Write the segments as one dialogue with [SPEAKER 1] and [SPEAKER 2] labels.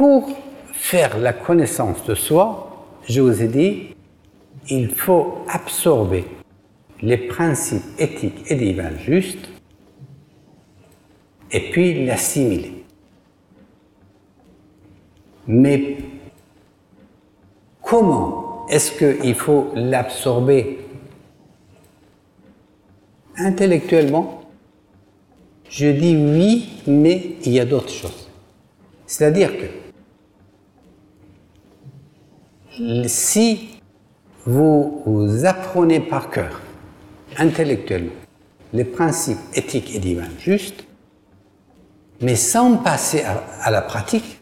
[SPEAKER 1] pour faire la connaissance de soi, je vous ai dit, il faut absorber les principes éthiques et divins justes et puis l'assimiler. Mais comment est-ce qu'il faut l'absorber intellectuellement? Je dis oui, mais il y a d'autres choses. C'est-à-dire que si vous, vous apprenez par cœur, intellectuellement, les principes éthiques et divins justes, mais sans passer à, la pratique,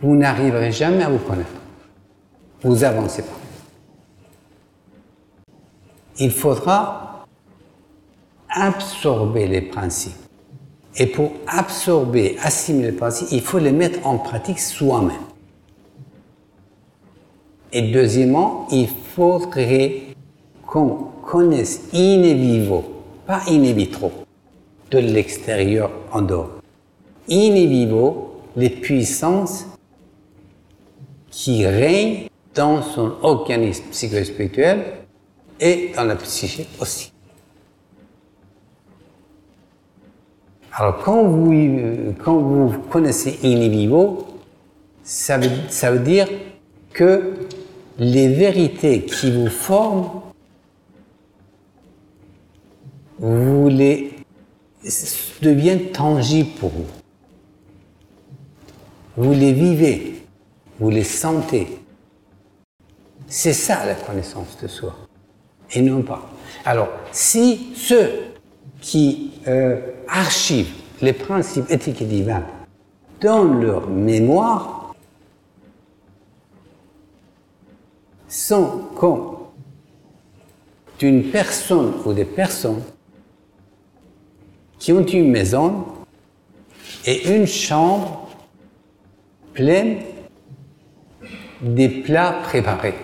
[SPEAKER 1] vous n'arriverez jamais à vous connaître. Vous avancez pas. Il faudra absorber les principes. Et pour absorber, assimiler les principes, il faut les mettre en pratique soi-même. Et deuxièmement, il faudrait qu'on connaisse in vivo, pas in vitro, de l'extérieur en dehors. In vivo, les puissances qui règnent dans son organisme psycho-spirituel et dans la psyché aussi. Alors quand vous, quand vous connaissez in vivo, ça veut, ça veut dire que les vérités qui vous forment, vous les deviennent tangibles pour vous. Vous les vivez, vous les sentez. C'est ça la connaissance de soi, et non pas. Alors, si ceux qui euh, archivent les principes éthiques et divins dans leur mémoire, sont comme d'une personne ou des personnes qui ont une maison et une chambre pleine des plats préparés.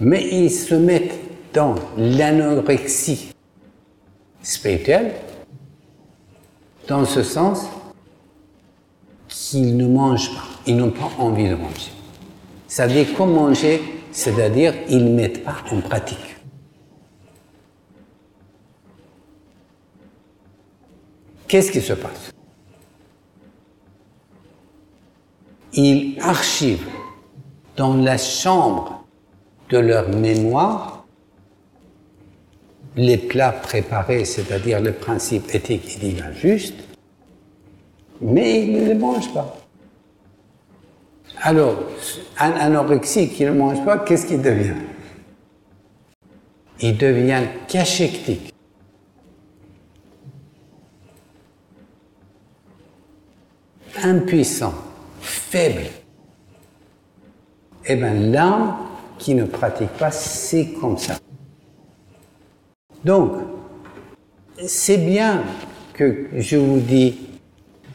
[SPEAKER 1] Mais ils se mettent dans l'anorexie spirituelle, dans ce sens qu'ils ne mangent pas, ils n'ont pas envie de manger. Ça veut dire comment manger, c'est-à-dire ils ne mettent pas en pratique. Qu'est-ce qui se passe? Ils archivent dans la chambre de leur mémoire les plats préparés, c'est-à-dire le principe éthique et divin juste, mais ils ne les mangent pas. Alors, un anorexique qui ne mange pas, qu'est-ce qu'il devient? Il devient cachectique. Impuissant, faible. Eh bien, l'âme qui ne pratique pas, c'est comme ça. Donc, c'est bien que je vous dis,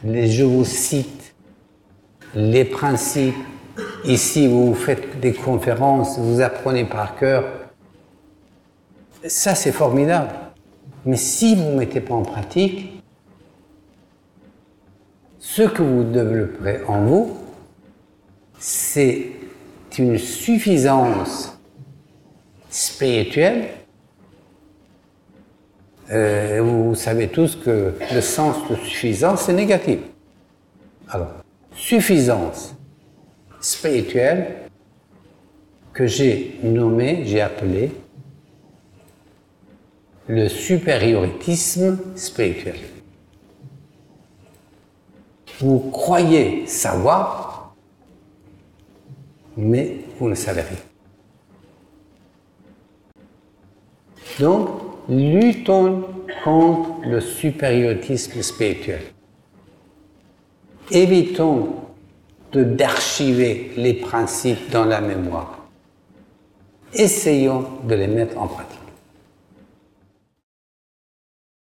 [SPEAKER 1] je vous cite les principes. Ici, vous faites des conférences, vous apprenez par cœur. Ça, c'est formidable. Mais si vous ne mettez pas en pratique, ce que vous développerez en vous, c'est une suffisance spirituelle. Euh, vous savez tous que le sens de suffisance, c'est négatif. Alors, suffisance spirituelle que j'ai nommé, j'ai appelé le supérioritisme spirituel. Vous croyez savoir, mais vous ne savez rien. Donc, luttons contre le supérioritisme spirituel évitons d'archiver les principes dans la mémoire. Essayons de les mettre en pratique.